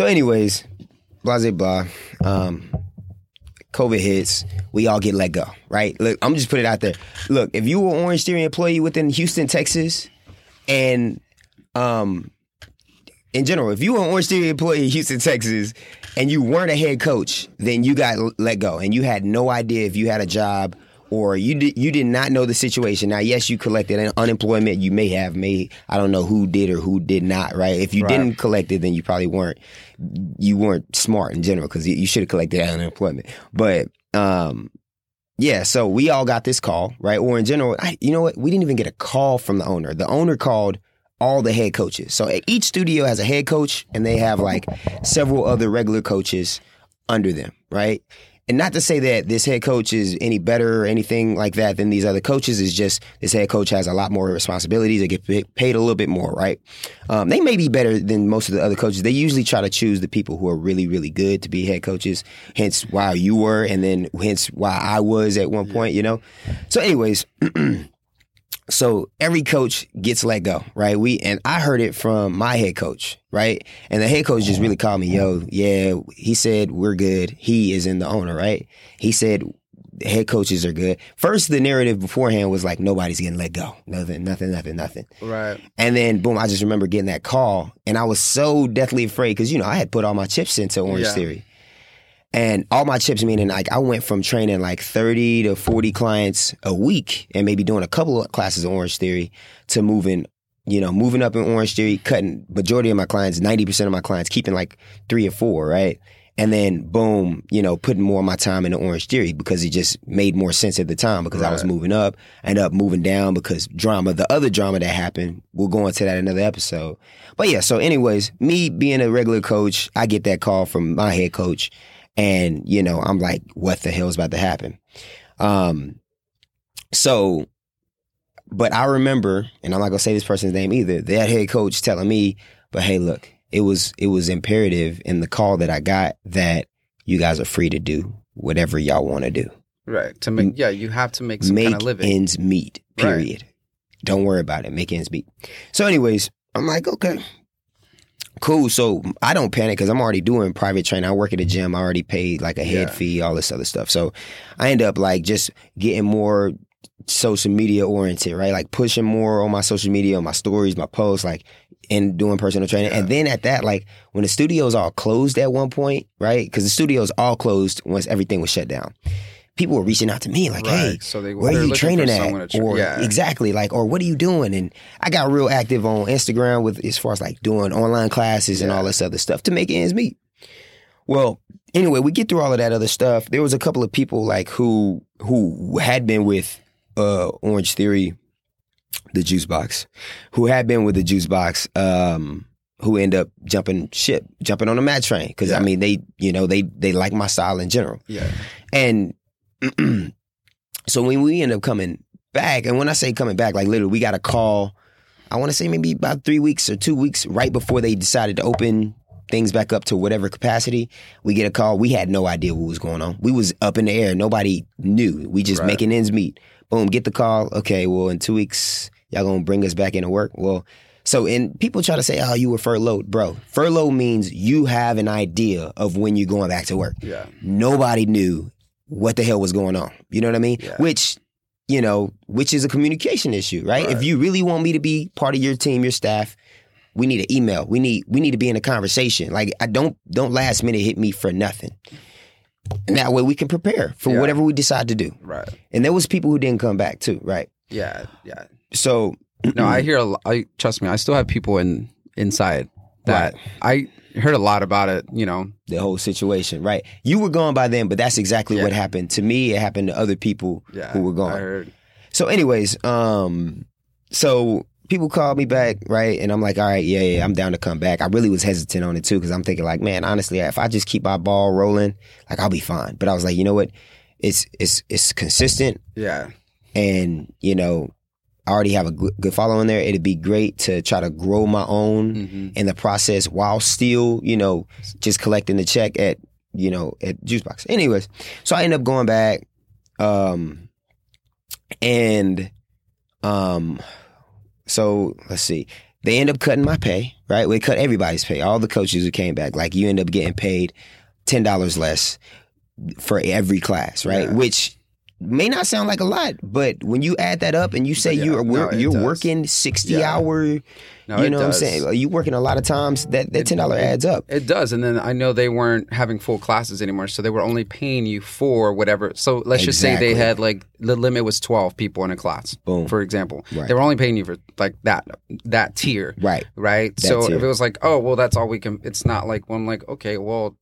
22. So, anyways, blah blah blah. Um, COVID hits, we all get let go, right? Look, I'm just put it out there. Look, if you were Orange Theory employee within Houston, Texas, and um, in general, if you were an Orange Theory employee in Houston, Texas, and you weren't a head coach, then you got let go, and you had no idea if you had a job or you did you did not know the situation. Now, yes, you collected un- unemployment. You may have made I don't know who did or who did not. Right? If you Right. didn't collect it, then you probably weren't you weren't smart in general because you, should have collected unemployment. But um, yeah, so we all got this call, right? Or in general, I, you know what? We didn't even get a call from the owner. The owner called all the head coaches. So each studio has a head coach, and they have like several other regular coaches under them, right? And not to say that this head coach is any better or anything like that than these other coaches. It's just this head coach has a lot more responsibilities. They get paid a little bit more, right? Um, they may be better than most of the other coaches. They usually try to choose the people who are really, really good to be head coaches. Hence why you were, and then hence why I was at one point. You know. So, anyways. So every coach gets let go, right? We and I heard it from my head coach, right? And the head coach just oh. really called me, yo, mm-hmm. yeah, he said we're good. He is in the owner, right? He said the head coaches are good. First, the narrative beforehand was like nobody's getting let go. Nothing, nothing, nothing, nothing. Right. And then boom, I just remember getting that call and I was so deathly afraid because you know I had put all my chips into Orange Yeah. Theory. And all my chips meaning like I went from training like 30 to 40 clients a week and maybe doing a couple of classes of Orange Theory to moving, you know, moving up in Orange Theory, cutting majority of my clients, 90% of my clients, keeping like three or four, right? And then boom, you know, putting more of my time into Orange Theory because it just made more sense at the time because I was moving up, I ended up moving down because drama, the other drama that happened, we'll go into that in another episode. But yeah, so anyways, me being a regular coach, I get that call from my head coach and you know, I'm like, what the hell's about to happen? Um so but I remember, and I'm not gonna say this person's name either, that head coach telling me, but hey, look, it was it was imperative in the call that I got that you guys are free to do whatever y'all want to do. Right. To make yeah, you have to make some make kind of living. ends meet. Right. Period. Don't worry about it. Make ends meet. So, anyways, I'm like, okay, cool. So I don't panic because I'm already doing private training. I work at a gym. I already paid like a head Yeah. fee, all this other stuff. So I end up like just getting more social media oriented, right? Like pushing more on my social media, on my stories, my posts, like and doing personal training. And then at that, like when the studios all closed at one point, right? Because the studios all closed once everything was shut down. People were reaching out to me like, hey, So they where they're you training at? tra- or yeah. exactly like, or what are you doing? And I got real active on Instagram with as far as like doing online classes and all this other stuff to make ends meet. Well, anyway, we get through all of that other stuff. There was a couple of people like who who had been with uh Orange Theory, the juice box, who had been with the juice box, um, who end up jumping ship, jumping on the mad train. Cause I mean they, you know, they they like my style in general. Yeah. And so when we end up coming back, and when I say coming back, like literally, we got a call. I want to say maybe about three weeks or two weeks right before they decided to open things back up to whatever capacity. We get a call. We had no idea what was going on. We was up in the air. Nobody knew. We just Right. making ends meet. Boom, get the call. Okay, well, in two weeks, y'all gonna bring us back into work. Well, so and people try to say, "Oh, you were furloughed, bro." Furlough means you have an idea of when you're going back to work Yeah. nobody knew what the hell was going on. You know what I mean? Yeah. Which, you know, which is a communication issue, right? If you really want me to be part of your team, your staff, we need an email. We need we need to be in a conversation. Like I don't don't last minute hit me for nothing. And that way we can prepare for Yeah. whatever we decide to do. Right. And there was people who didn't come back too, right? Yeah. Yeah. So No, I hear a lot. I trust me. I still have people in inside that I heard a lot about it. You know. the whole situation, right? You were gone by then, but that's exactly Yeah. what happened to me. It happened to other people Yeah. who were gone. I heard. So, anyways, um, so people called me back, right? And I'm like, all right, yeah, yeah, I'm down to come back. I really was hesitant on it too, because I'm thinking like, man, honestly, if I just keep my ball rolling, like I'll be fine. But I was like, you know what? It's it's it's consistent, Yeah. and you know, I already have a good, following there. It'd be great to try to grow my own hmm in the process while still, you know, just collecting the check at, you know, at Juicebox. Anyways, so I end up going back, um, and, um, so let's see. they end up cutting my pay, right? We cut everybody's pay. All the coaches who came back, like you end up getting paid ten dollars less for every class, right? Yeah. Which may not sound like a lot, but when you add that up and you say Yeah, you're no, you're does. working sixty Yeah. hour, No, you know what I'm saying? You working a lot of times. That that ten dollar adds up. It does, and then I know they weren't having full classes anymore, so they were only paying you for whatever. So let's just say they had like the limit was twelve people in a class, Boom. for example. Right. They were only paying you for like that that tier, Right. right? That so tier. if it was like, oh well, that's all we can. It's not like well, I'm like, okay, well,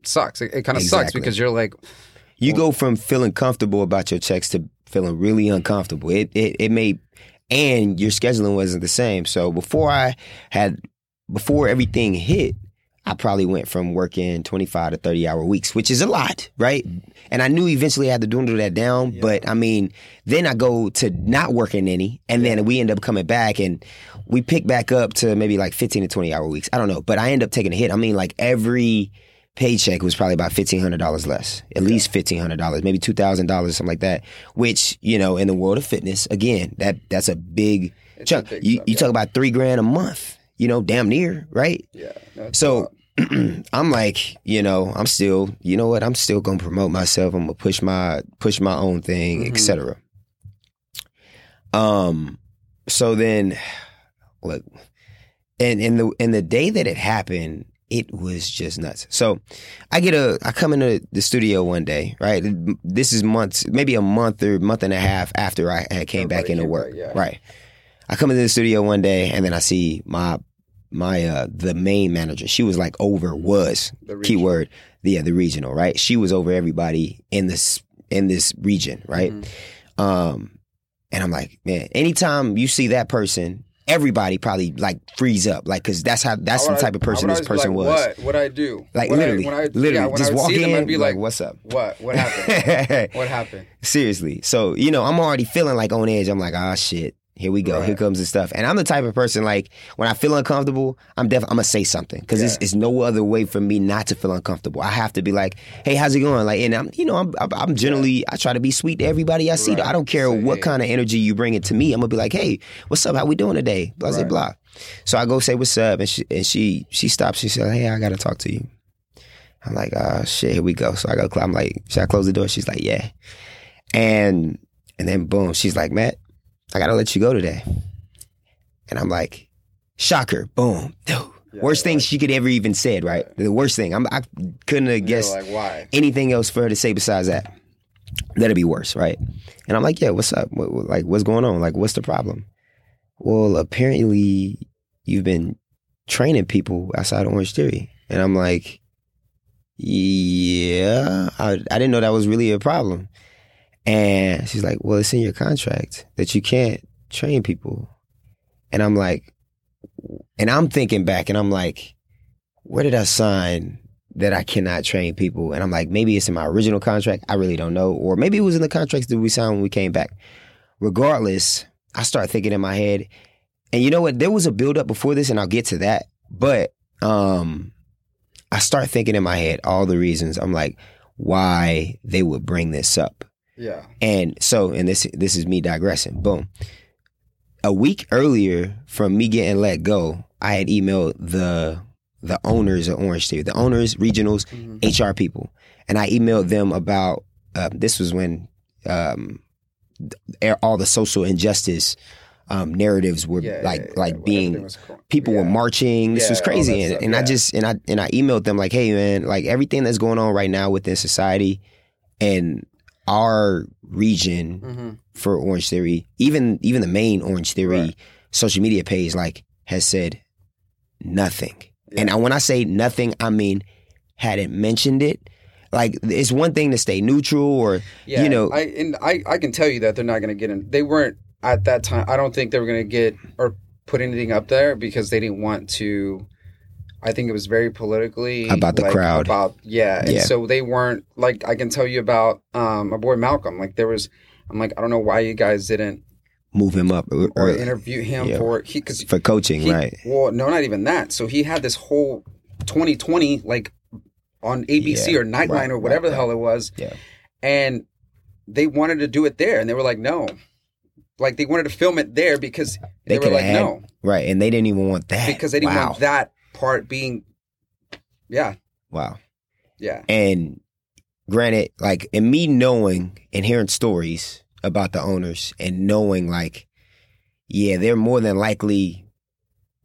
it sucks. It, it kind of sucks because you're like, You go from feeling comfortable about your checks to feeling really uncomfortable. It it it made and your scheduling wasn't the same. So before I had before everything hit, I probably went from working 25 to 30 hour weeks, which is a lot, right? And I knew eventually I had to dwindle that down, but I mean, then I go to not working any and then we end up coming back and we pick back up to maybe like 15 to 20 hour weeks. I don't know, but I end up taking a hit. I mean, like every paycheck was probably about fifteen hundred dollars less, at least fifteen hundred dollars, maybe two thousand dollars, something like that. Which you know, in the world of fitness, again, that that's a big It's a chunk. big you chunk, you yeah. talk about three grand a month, you know, damn near, right? yeah. So I'm like, you know, I'm still, you know what? I'm still gonna promote myself. I'm gonna push my push my own thing, Mhm. etc. Um, so then, look, and in the in the day that it happened, it was just nuts. So I get a, I come into the studio one day, right? This is months, maybe a month or month and a half after I had came back into work, back, yeah. right? I come into the studio one day and then I see my my uh the main manager. She was like over was the keyword yeah the regional right she was over everybody in this in this region right Mhm. um and i'm like man anytime you see that person everybody probably like freeze up like because that's how that's I the type of person this person like, was What? What I do? like What I- literally when I, literally yeah, when just I walk see them, in be like, what's up what? What happened? what happened? seriously so you know i'm already feeling like on edge i'm like ah shit here we go. Right. Here comes the stuff. And I'm the type of person like when I feel uncomfortable, I'm definitely I'm gonna say something because it's, Yeah. it's no other way for me not to feel uncomfortable. I have to be like, hey, how's it going? Like, and I'm you know I'm I'm- generally I try to be sweet to everybody I see. Right. I don't care Say, what hey. kind of energy you bring it to me. I'm gonna be like, hey, what's up? How we doing today? Blah blah Right. blah. So I go say what's up, and she and she she stops. She said, hey, I gotta talk to you. I'm like, ah, shit, here we go. So I go, I'm like, should I close the door? She's like, yeah. And and then boom, she's like, Matt, I gotta let you go today. And I'm like, shocker, boom. Yeah, worst thing like- she could ever even said, right? The worst thing. I'm, I couldn't have guessed like why? anything else for her to say besides that. That'd be worse, right? And I'm like, yeah, what's up? What, what- like, what's going on? Like, what's the problem? Well, apparently you've been training people outside of Orange Theory. And I'm like, yeah, I, I didn't know that was really a problem. And she's like, well, it's in your contract that you can't train people. And I'm like, and I'm thinking back and I'm like, where did I sign that I cannot train people? And I'm like, maybe it's in my original contract. I really don't know. Or maybe it was in the contracts that we signed when we came back. Regardless, I start thinking in my head, and you know what? There was a buildup before this, and I'll get to that. But um, I start thinking in my head all the reasons. I'm like, why they would bring this up. Yeah. And so, and this this is me digressing. Boom. A week earlier from me getting let go, I had emailed the the owners of Orange Theory, the owners, regionals, Mhm. HR people, and I emailed them about. Uh, this was when um, all the social injustice um, narratives were Yeah, like yeah, yeah, like when being everything was co- people were marching. This Yeah, was crazy, and, stuff, and I just and I and I emailed them like, hey man, like everything that's going on right now within society and our region Mhm. for Orange Theory, even even the main Orange Theory Right. social media page, like has said nothing. Yeah. And I- when I say nothing, I mean hadn't mentioned it. Like it's one thing to stay neutral or Yeah, you know- I and I, I can tell you that they're not going to get in. They weren't at that time. I don't think they were going to get or put anything up there because they didn't want to. I think it was very politically About the like, crowd. About yeah, and Yeah. so they weren't like I can tell you about um my boy Malcolm. Like there was, I'm like I don't know why you guys didn't move him up or, or interview him yeah. for he because for coaching, he, right? Well, no, not even that. So he had this whole 20/20 like on ABC Yeah, or Nightline right, or whatever right, the hell it was. Yeah. And they wanted to do it there, and they were like, no. Like they wanted to film it there because they, They were like, had- no. Right, and they didn't even want that because they didn't wow. want that part being. Yeah, Wow. yeah, And granted, like and me knowing and hearing stories about the owners and knowing like, yeah, they're more than likely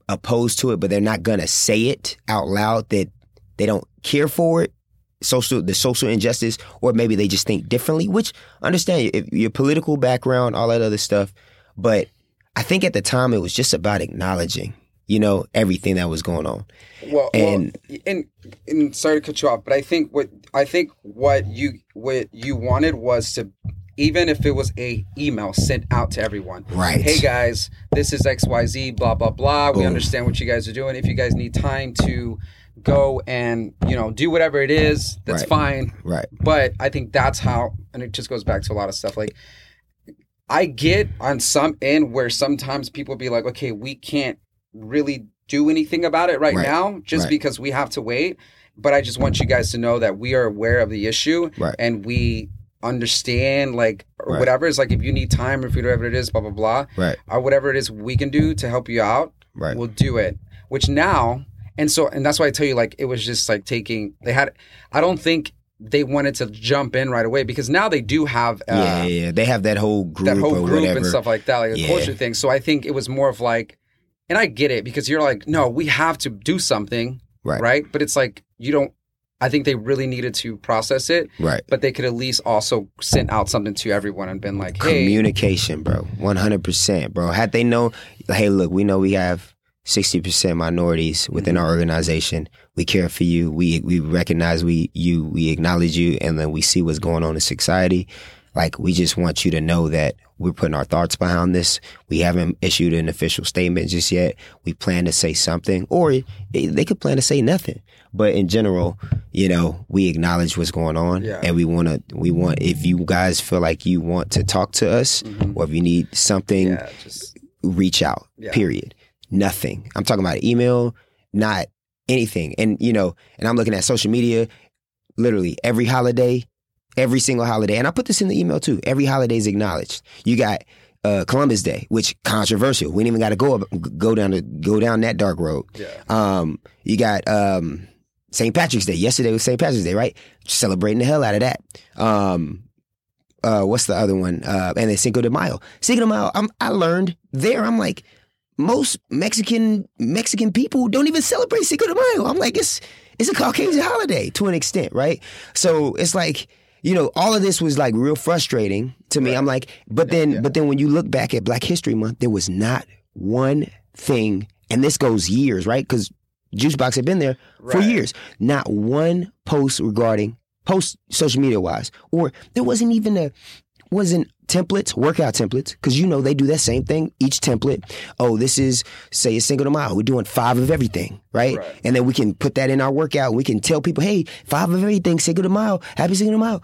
opposed to it, but they're not gonna say it out loud that they don't care for it. Social the social injustice, or maybe they just think differently, which understand if your political background, all that other stuff. But I think at the time it was just about acknowledging, you know, everything that was going on. Well, And- well, and and sorry to cut you off, but I think what I think what you what you wanted was to even if it was a email sent out to everyone. Right. Hey guys, this is XYZ, blah blah blah. We Boom. understand what you guys are doing. If you guys need time to go and, you know, do whatever it is, that's Right. fine. Right. But I think that's how and it just goes back to a lot of stuff like I get on some end where sometimes people be like, okay, we can't really do anything about it right, Right. now just Right. because we have to wait. But I just want you guys to know that we are aware of the issue Right. and we understand, like, or Right. whatever. It's like if you need time, or if whatever it is, blah, blah, blah, Right. or whatever it is we can do to help you out, Right. we'll do it. Which now, and so, and that's why I tell you, like, it was just like taking, they had, I don't think they wanted to jump in right away because now they do have, uh, yeah, yeah, yeah. They have that whole group that whole group whatever. and stuff like that, like a Yeah. culture thing. So I think it was more of like, and I get it because you're like, no, we have to do something, Right. right? But it's like you don't. I think they really needed to process it, Right. but they could at least also sent out something to everyone and been like, hey, Communication, bro. One hundred percent, bro. Had they known, hey, look, we know we have sixty percent minorities within Mm-hmm. our organization. We care for you. We we recognize we you we acknowledge you, and then we see what's going on in society. Like we just want you to know that we're putting our thoughts behind this. We haven't issued an official statement just yet. We plan to say something, or they could plan to say nothing. But in general, you know, we acknowledge what's going on, Yeah. and we want to. We want if you guys feel like you want to talk to us, mm-hmm. or if you need something, yeah, just reach out. Yeah. Period. Nothing. I'm talking about email, not anything. And you know, and I'm looking at social media. Literally every holiday, every single holiday, and I put this in the email too. Every holiday is acknowledged. You got uh, Columbus Day, which controversial. We ain't even got to go up, go down to go down that dark road. yeah, Um, you got um, St. Patrick's Day. Yesterday was St. Patrick's Day, right? Celebrating the hell out of that. Um, uh, what's the other one? Uh, and then Cinco de Mayo. Cinco de Mayo. I'm, I learned there. I'm like, most Mexican Mexican people don't even celebrate Cinco de Mayo. I'm like, it's it's a Caucasian holiday to an extent, right? So it's like, you know, all of this was like real frustrating to me. I'm like, but then, but then when you look back at Black History Month, there was not one thing, and this goes years, right? Because Juicebox had been there for years. Not one post regarding post social media wise, or there wasn't even a wasn't templates, workout templates, because you know they do that same thing. Each template, oh, this is say a Cinco de Mayo. We're doing five of everything, right? Right. And then we can put that in our workout. We can tell people, hey, five of everything, Cinco de Mayo, happy Cinco de Mayo.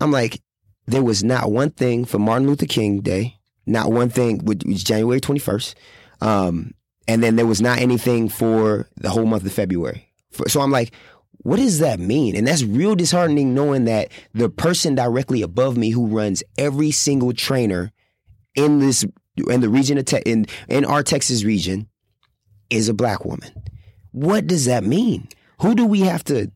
I'm like, there was not one thing for Martin Luther King Day, not one thing, which was January 21st. Um, and then there was not anything for the whole month of February. So I'm like, what does that mean? And that's real disheartening knowing that the person directly above me who runs every single trainer in this in the region of te- in in our Texas region is a black woman. What does that mean? Who do we have to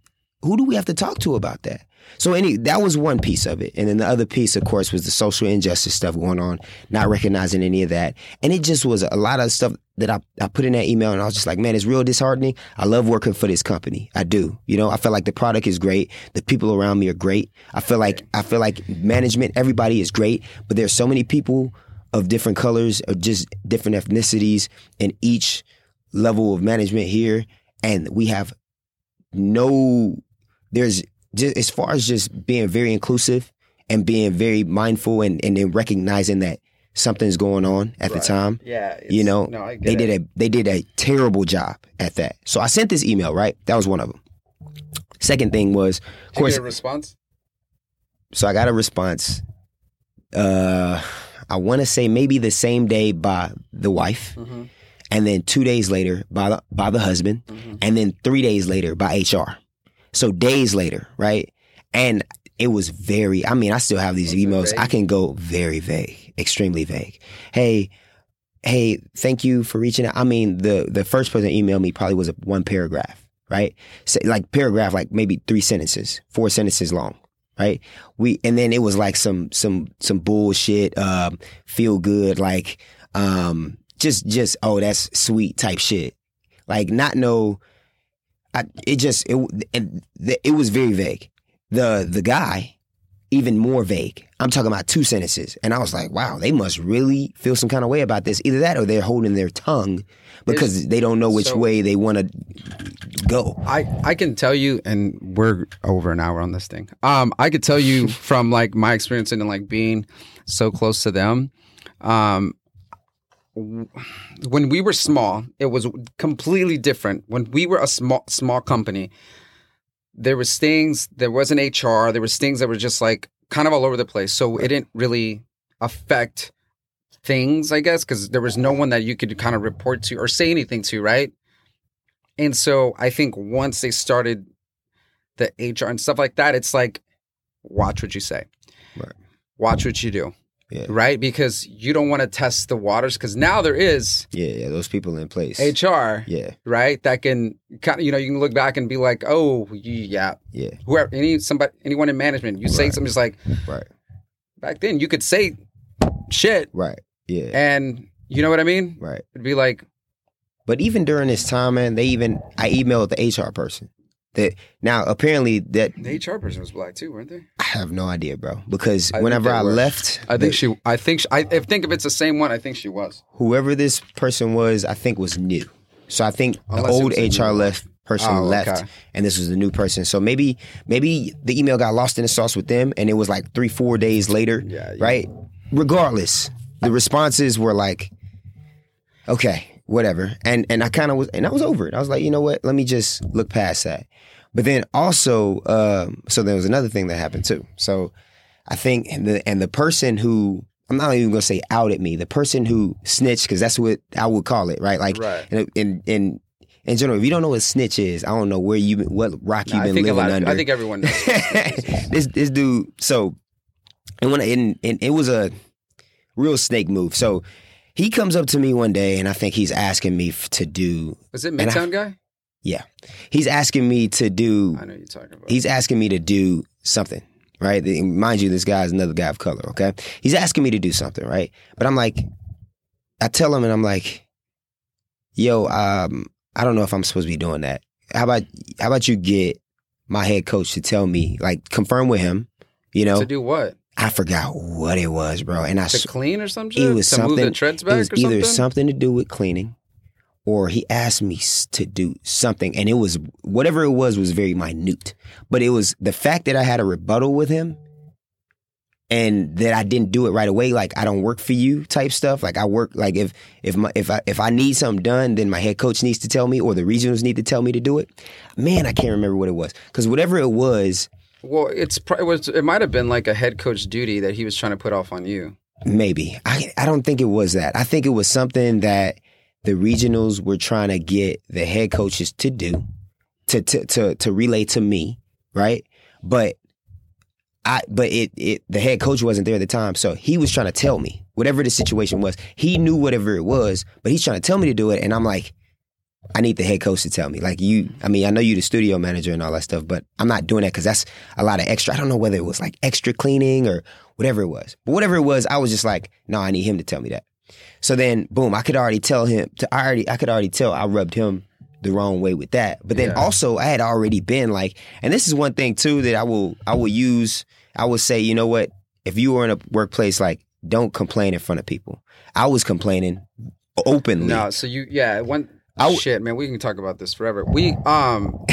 who do we have to talk to about that? So any that was one piece of it, and then the other piece, of course, was the social injustice stuff going on, not recognizing any of that, and it just was a lot of stuff that I, I put in that email, and I was just like, man, it's real disheartening. I love working for this company, I do. You know, I feel like the product is great, the people around me are great. I feel like I feel like management, everybody is great, but there's so many people of different colors, or just different ethnicities in each level of management here, and we have no there's just as far as just being very inclusive and being very mindful and, and then recognizing that something's going on at the time. yeah. You know, no, They it. did a they did a terrible job at that. So I sent this email, right? That was one of them. Second thing was, of Did you course, response. so I got a response. Uh, I want to say maybe the same day by the wife, Mm-hmm. and then two days later by the, by the husband, Mhm. and then three days later by HR. So days later, right? And it was very. I mean, I still have these emails. vague? I can go very vague, extremely vague. Hey, hey, thank you for reaching out. I mean, the the first person that emailed me probably was a one paragraph, right? Say, like paragraph, like maybe three sentences, four sentences long, right? We and then it was like some some some bullshit, um, feel good, like um, just just oh that's sweet type shit, like not no. I, it just it and the, it was very vague. The the guy even more vague. I'm talking about two sentences. And I was like, wow, they must really feel some kind of way about this. Either that or they're holding their tongue because It's- they don't know which so- way they want to go. I, I can tell you, and we're over an hour on this thing. Um, I could tell you from like my experience and like being so close to them. Um, when we were small, it was completely different. When we were a small small company, there was things. There wasn't HR. There was things that were just like kind of all over the place. So it didn't really affect things, I guess, because there was no one that you could kind of report to or say anything to, right? And so I think once they started the HR and stuff like that, it's like, watch what you say. Right. Watch what you do. Yeah. Right? Because you don't want to test the waters because now there is Yeah, yeah, those people in place. HR, Yeah, right? That can kind of, you know, you can look back and be like, oh, yeah, yeah, whoever, any, somebody, anyone in management, you say Right. something just like, right, back then you could say shit right. Yeah, and you know what I mean? right. It'd be like, But even during this time, man, they even I emailed the HR person. That now apparently that the HR person was black too, weren't they? I have no idea, bro. Because I whenever I were. left, I the- think she. I think. She, I, I think if it's the same one, I think she was. whoever this person was, I think was new. So I think Unless the old HR left person Oh, left, okay. and this was the new person. So maybe maybe the email got lost in the sauce with them, and it was like three four days later, Yeah, yeah. right? Regardless, the responses were like, okay, whatever, and and I kind of was, and I was over it. I was like, you know what? Let me just look past that. But then also, um, so there was another thing that happened too. So I think, and the, and the person who I'm not even gonna say out at me, the person who snitched, because that's what I would call it, right? Like, Right. in, in in in general, if you don't know what snitch is, I don't know where you been, what rock you've been living. Of, under. I think everyone knows. this this dude. So, and when I, and, and it was a real snake move. So he comes up to me one day, and I think he's asking me f- to do. Was it I- Midtown guy? Yeah, he's asking me to do I know you're talking about. he's asking me to do something, right? Mind you, this guy is another guy of color, okay? He's asking me to do something, right? But I'm like, I tell him and I'm like, yo, um, I don't know if I'm supposed to be doing that. How about how about you get my head coach to tell me, like confirm with him, you know? to do what? I forgot what it was, bro. And I To clean or some shit? it was to move the something- treads it was either something? something to do with cleaning or he asked me to do something and it was whatever it was was very minute but it was the fact that i had a rebuttal with him and that i didn't do it right away like i don't work for you type stuff like i work like if if my if i if i need something done then my head coach needs to tell me or the regionals need to tell me to do it man i can't remember what it was because whatever it was Well, it's it was. It might have been like a head coach duty that he was trying to put off on you. Maybe. I I don't think it was that. I think it was something that the regionals were trying to get the head coaches to do to to to, to relay to me, right? But I but it it the head coach wasn't there at the time, so he was trying to tell me whatever the situation was. He knew whatever it was, but he's trying to tell me to do it and I'm like I need the head coach to tell me. Like you, I mean, I know you're the studio manager and all that stuff, but I'm not doing that because that's a lot of extra. I don't know whether it was like extra cleaning or whatever it was. But whatever it was, I was just like, no, I need him to tell me that. So then, boom, I could already tell him. To, I already, I could already tell I rubbed him the wrong way with that. But then Yeah. also, I had already been like, and this is one thing too that I will, I will use. I will say, you know what? If you were in a workplace, like, don't complain in front of people. I was complaining openly. No, so you yeah one. W- shit, man, we can talk about this forever. We um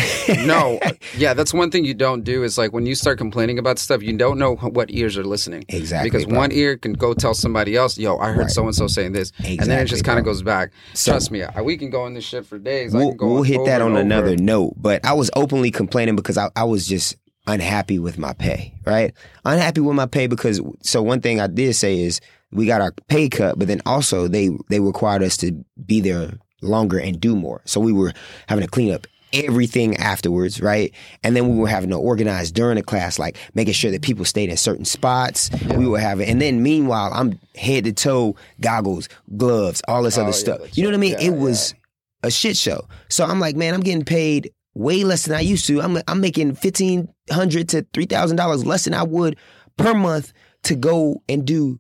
no, yeah, that's one thing you don't do is like when you start complaining about stuff, you don't know what ears are listening. Exactly, Because bro. one ear can go tell somebody else, "Yo, I heard so and so saying this," and then it just kind of goes back. So- Trust me, I, we can go on this shit for days. We'll, can go we'll hit that on another note. But I was openly complaining because I, I was just unhappy with my pay, right? Unhappy with my pay because so one thing I did say is we got our pay cut, but then also they they required us to be there longer and do more. So we were having to clean up everything afterwards, right? And then we were having to organize during the class, like making sure that people stayed in certain spots. We were having, and then meanwhile, I'm head to toe, goggles, gloves, all this Oh, other yeah, stuff. You know what I mean? right. it Yeah, was a shit show. So I'm like, man, I'm getting paid way less than I used to. I'm I'm making fifteen hundred to three thousand dollars less than I would per month to go and do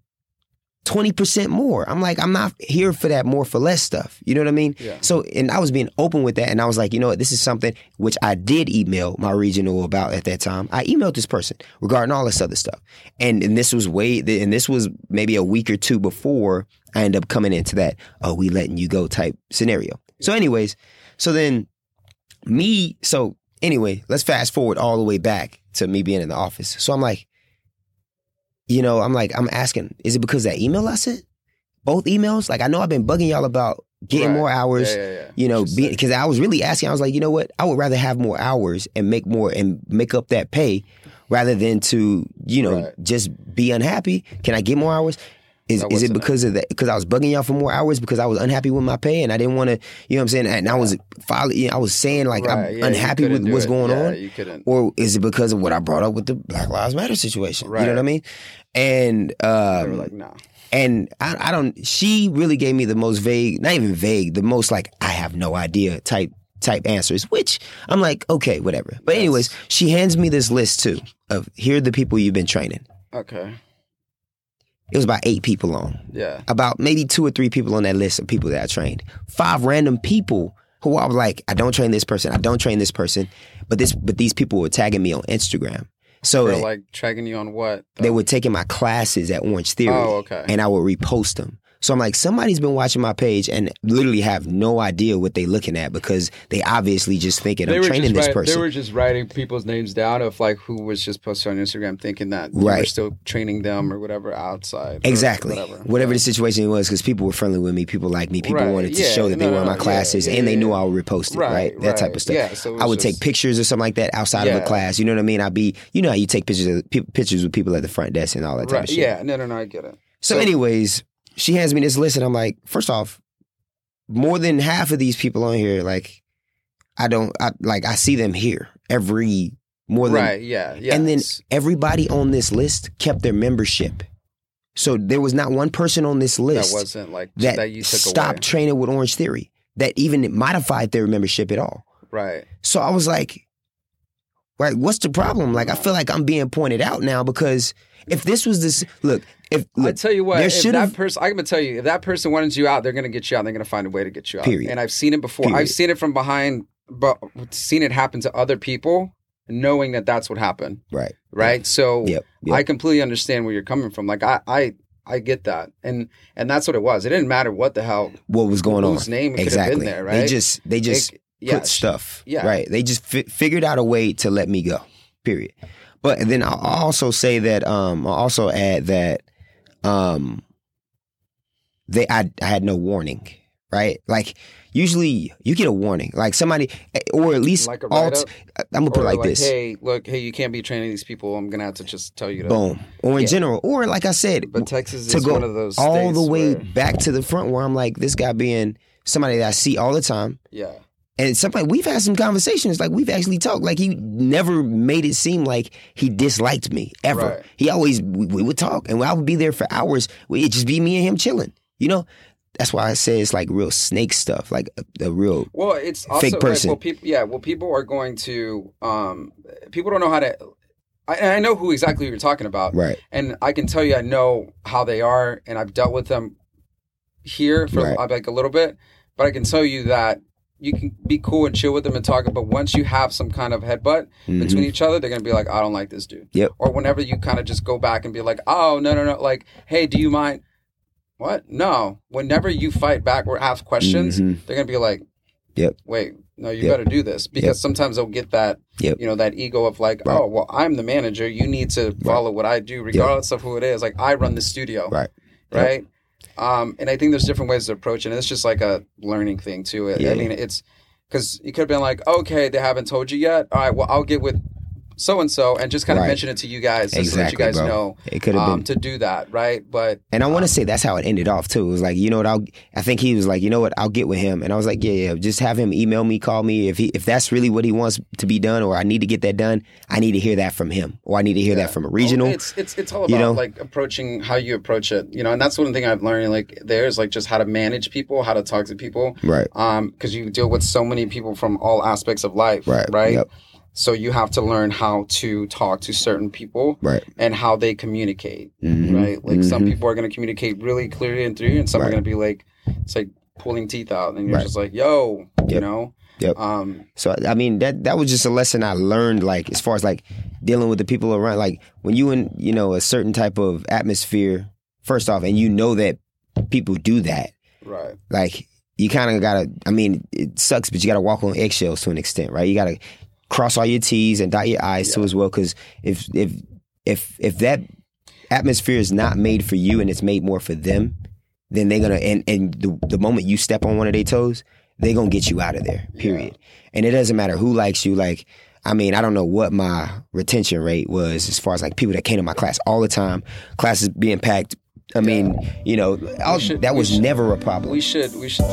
twenty percent more. I'm like, I'm not here for that more for less stuff. You know what I mean? Yeah. So and I was being open with that, and I was like, you know what, this is something which I did email my regional about at that time. I emailed this person regarding all this other stuff, and and this was way, and this was maybe a week or two before I end up coming into that, oh, we letting you go type scenario. So, anyways, so then me, so anyway, let's fast forward all the way back to me being in the office. So I'm like, you know, I'm like, I'm asking, is it because of that email I sent? Both emails? Like, I know I've been bugging y'all about getting Right. more hours. Yeah, yeah, yeah. You know, because I was really asking, I was like, you know what? I would rather have more hours and make more and make up that pay rather than to, you know, Right. just be unhappy. Can I get more hours? Is, is it because of that? Because I was bugging y'all for more hours because I was unhappy with my pay and I didn't want to, you know what I'm saying? And I was know, I was saying like Right, I'm yeah, unhappy with what's it. going Yeah, on. You couldn't. Or is it because of what I brought up with the Black Lives Matter situation? Right. You know what I mean? And um, like, no. and I, I don't. She really gave me the most vague, not even vague, the most like I have no idea type type answers. Which I'm like, okay, whatever. But anyways, she hands me this list too of here are the people you've been training. Okay. It was about eight people on. Yeah. About maybe two or three people on that list of people that I trained. Five random people who I was like, I don't train this person. I don't train this person. But this, but these people were tagging me on Instagram. So They're like tracking you on what? they were taking my classes at Orange Theory. Oh, okay. And I would repost them. So I'm like, somebody's been watching my page and literally have no idea what they're looking at because they obviously just thinking They I'm training this write- person. They were just writing people's names down of like who was just posted on Instagram, thinking that you were Right. still training them or whatever outside. Exactly. Whatever. Whatever Yeah. the situation was, because people were friendly with me, people like me, people Right, wanted to yeah, show that they were in my classes, yeah, and they knew. I would repost it, right? Right, That type of stuff. Yeah, so I would take pictures or something like that outside of a class. You know what I mean? I'd be, you know, how you take pictures of pictures with people at the front desk and all that type Right. of shit. Yeah. No. No. No. I get it. So- anyways, she hands me this list, and I'm like, first off, more than half of these people on here, like, I don't, I like, I see them here every more than, Right. Yeah. Yeah. and then everybody on this list kept their membership. So there was not one person on this list that wasn't like that, that, you took stopped away. training with Orange Theory, that even modified their membership at all. Right. So I was like, right, what's the problem? Like, I feel like I'm being pointed out now because if this was this, look, if I look, tell you what, if that person, I'm gonna tell you, if that person wanted you out, they're gonna get you out. They're gonna find a way to get you out. Period. And I've seen it before. Period. I've seen it from behind, but seen it happen to other people, knowing that that's what happened. right, Right. So yep, yep. I completely understand where you're coming from. Like I, I, I get that, and and that's what it was. It didn't matter what the hell what was going on? whose name it could have exactly. been there. Right. They just, they just It- yeah, stuff. yeah. Right. They just fi- figured out a way to let me go. Period. But then I'll also say that um I'll also add that um they I, I had no warning. Right? Like usually you get a warning. Like somebody or at least Like alt? I'm gonna put it like, this. Hey, look, hey, you can't be training these people. I'm gonna have to just tell you to. Boom. Or in Yeah. general. Or like I said, But Texas to is go one of those all the way where- back to the front where I'm like, this guy being somebody that I see all the time. yeah. And somebody we've had some conversations, like we've actually talked. Like he never made it seem like he disliked me ever. Right. He always we, we would talk, and I would be there for hours. It'd just be me and him chilling. You know, that's why I say it's like real snake stuff, like a, a real Well, it's also Fake person. Like, well, people, yeah. Well, people are going to. Um, people don't know how to. I, I know who exactly you're talking about, right, and I can tell you, I know how they are, and I've dealt with them here for Right. like a little bit. But I can tell you that you can be cool and chill with them and talk. But once you have some kind of headbutt Mhm. between each other, they're gonna be like, "I don't like this dude." Yep. Or whenever you kind of just go back and be like, "Oh no no no," like, "Hey, do you mind?" What? No. Whenever you fight back or ask questions, Mhm. they're gonna be like, Yep. Wait, no, you Yep. better do this because Yep. sometimes they'll get that, Yep. you know, that ego of like, Right. oh, well, I'm the manager. You need to follow what I do, regardless of who it is. Like I run the studio, Right. Right? Um, and I think there's different ways to approach it. And it's just like a learning thing too. I- Yeah. I mean, it's because you could have been like, okay, they haven't told you yet. All right, well, I'll get with so and so, and just kind of Right. mention it to you guys, just Exactly, so that you guys bro. know It could have um, been. to do that, right? But And I want to say that's how it ended off too. It was like, you know what? I'll. I think he was like, you know what? I'll get with him. And I was like, yeah, yeah. Just have him email me, call me if he if that's really what he wants to be done, or I need to get that done. I need to hear that from him, or I need to hear that from a regional. It's it's it's all about you know? like approaching how you approach it, you know. And that's one thing I've learned. Like there's like just how to manage people, how to talk to people, right. um, because you deal with so many people from all aspects of life, Right. Right. Yep. So you have to learn how to talk to certain people Right. and how they communicate, Mhm. right? Like some Mhm. people are going to communicate really clearly and through, and some are going to be like, it's like pulling teeth out, and you're Right. just like, yo, you know, Yep. um, So I mean that that was just a lesson I learned like as far as like dealing with the people around like when you in you know a certain type of atmosphere first off and you know that people do that right, like you kind of gotta i mean it sucks but you gotta walk on eggshells to an extent right you gotta cross all your t's and dot your i's too as well because if if if if that atmosphere is not made for you and it's made more for them then they're gonna and and the, the moment you step on one of their toes they're gonna get you out of there period and it doesn't matter who likes you like I mean, I don't know what my retention rate was as far as like people that came to my class all the time, classes being packed. I mean, you know, should- that was should- never a problem. we should we should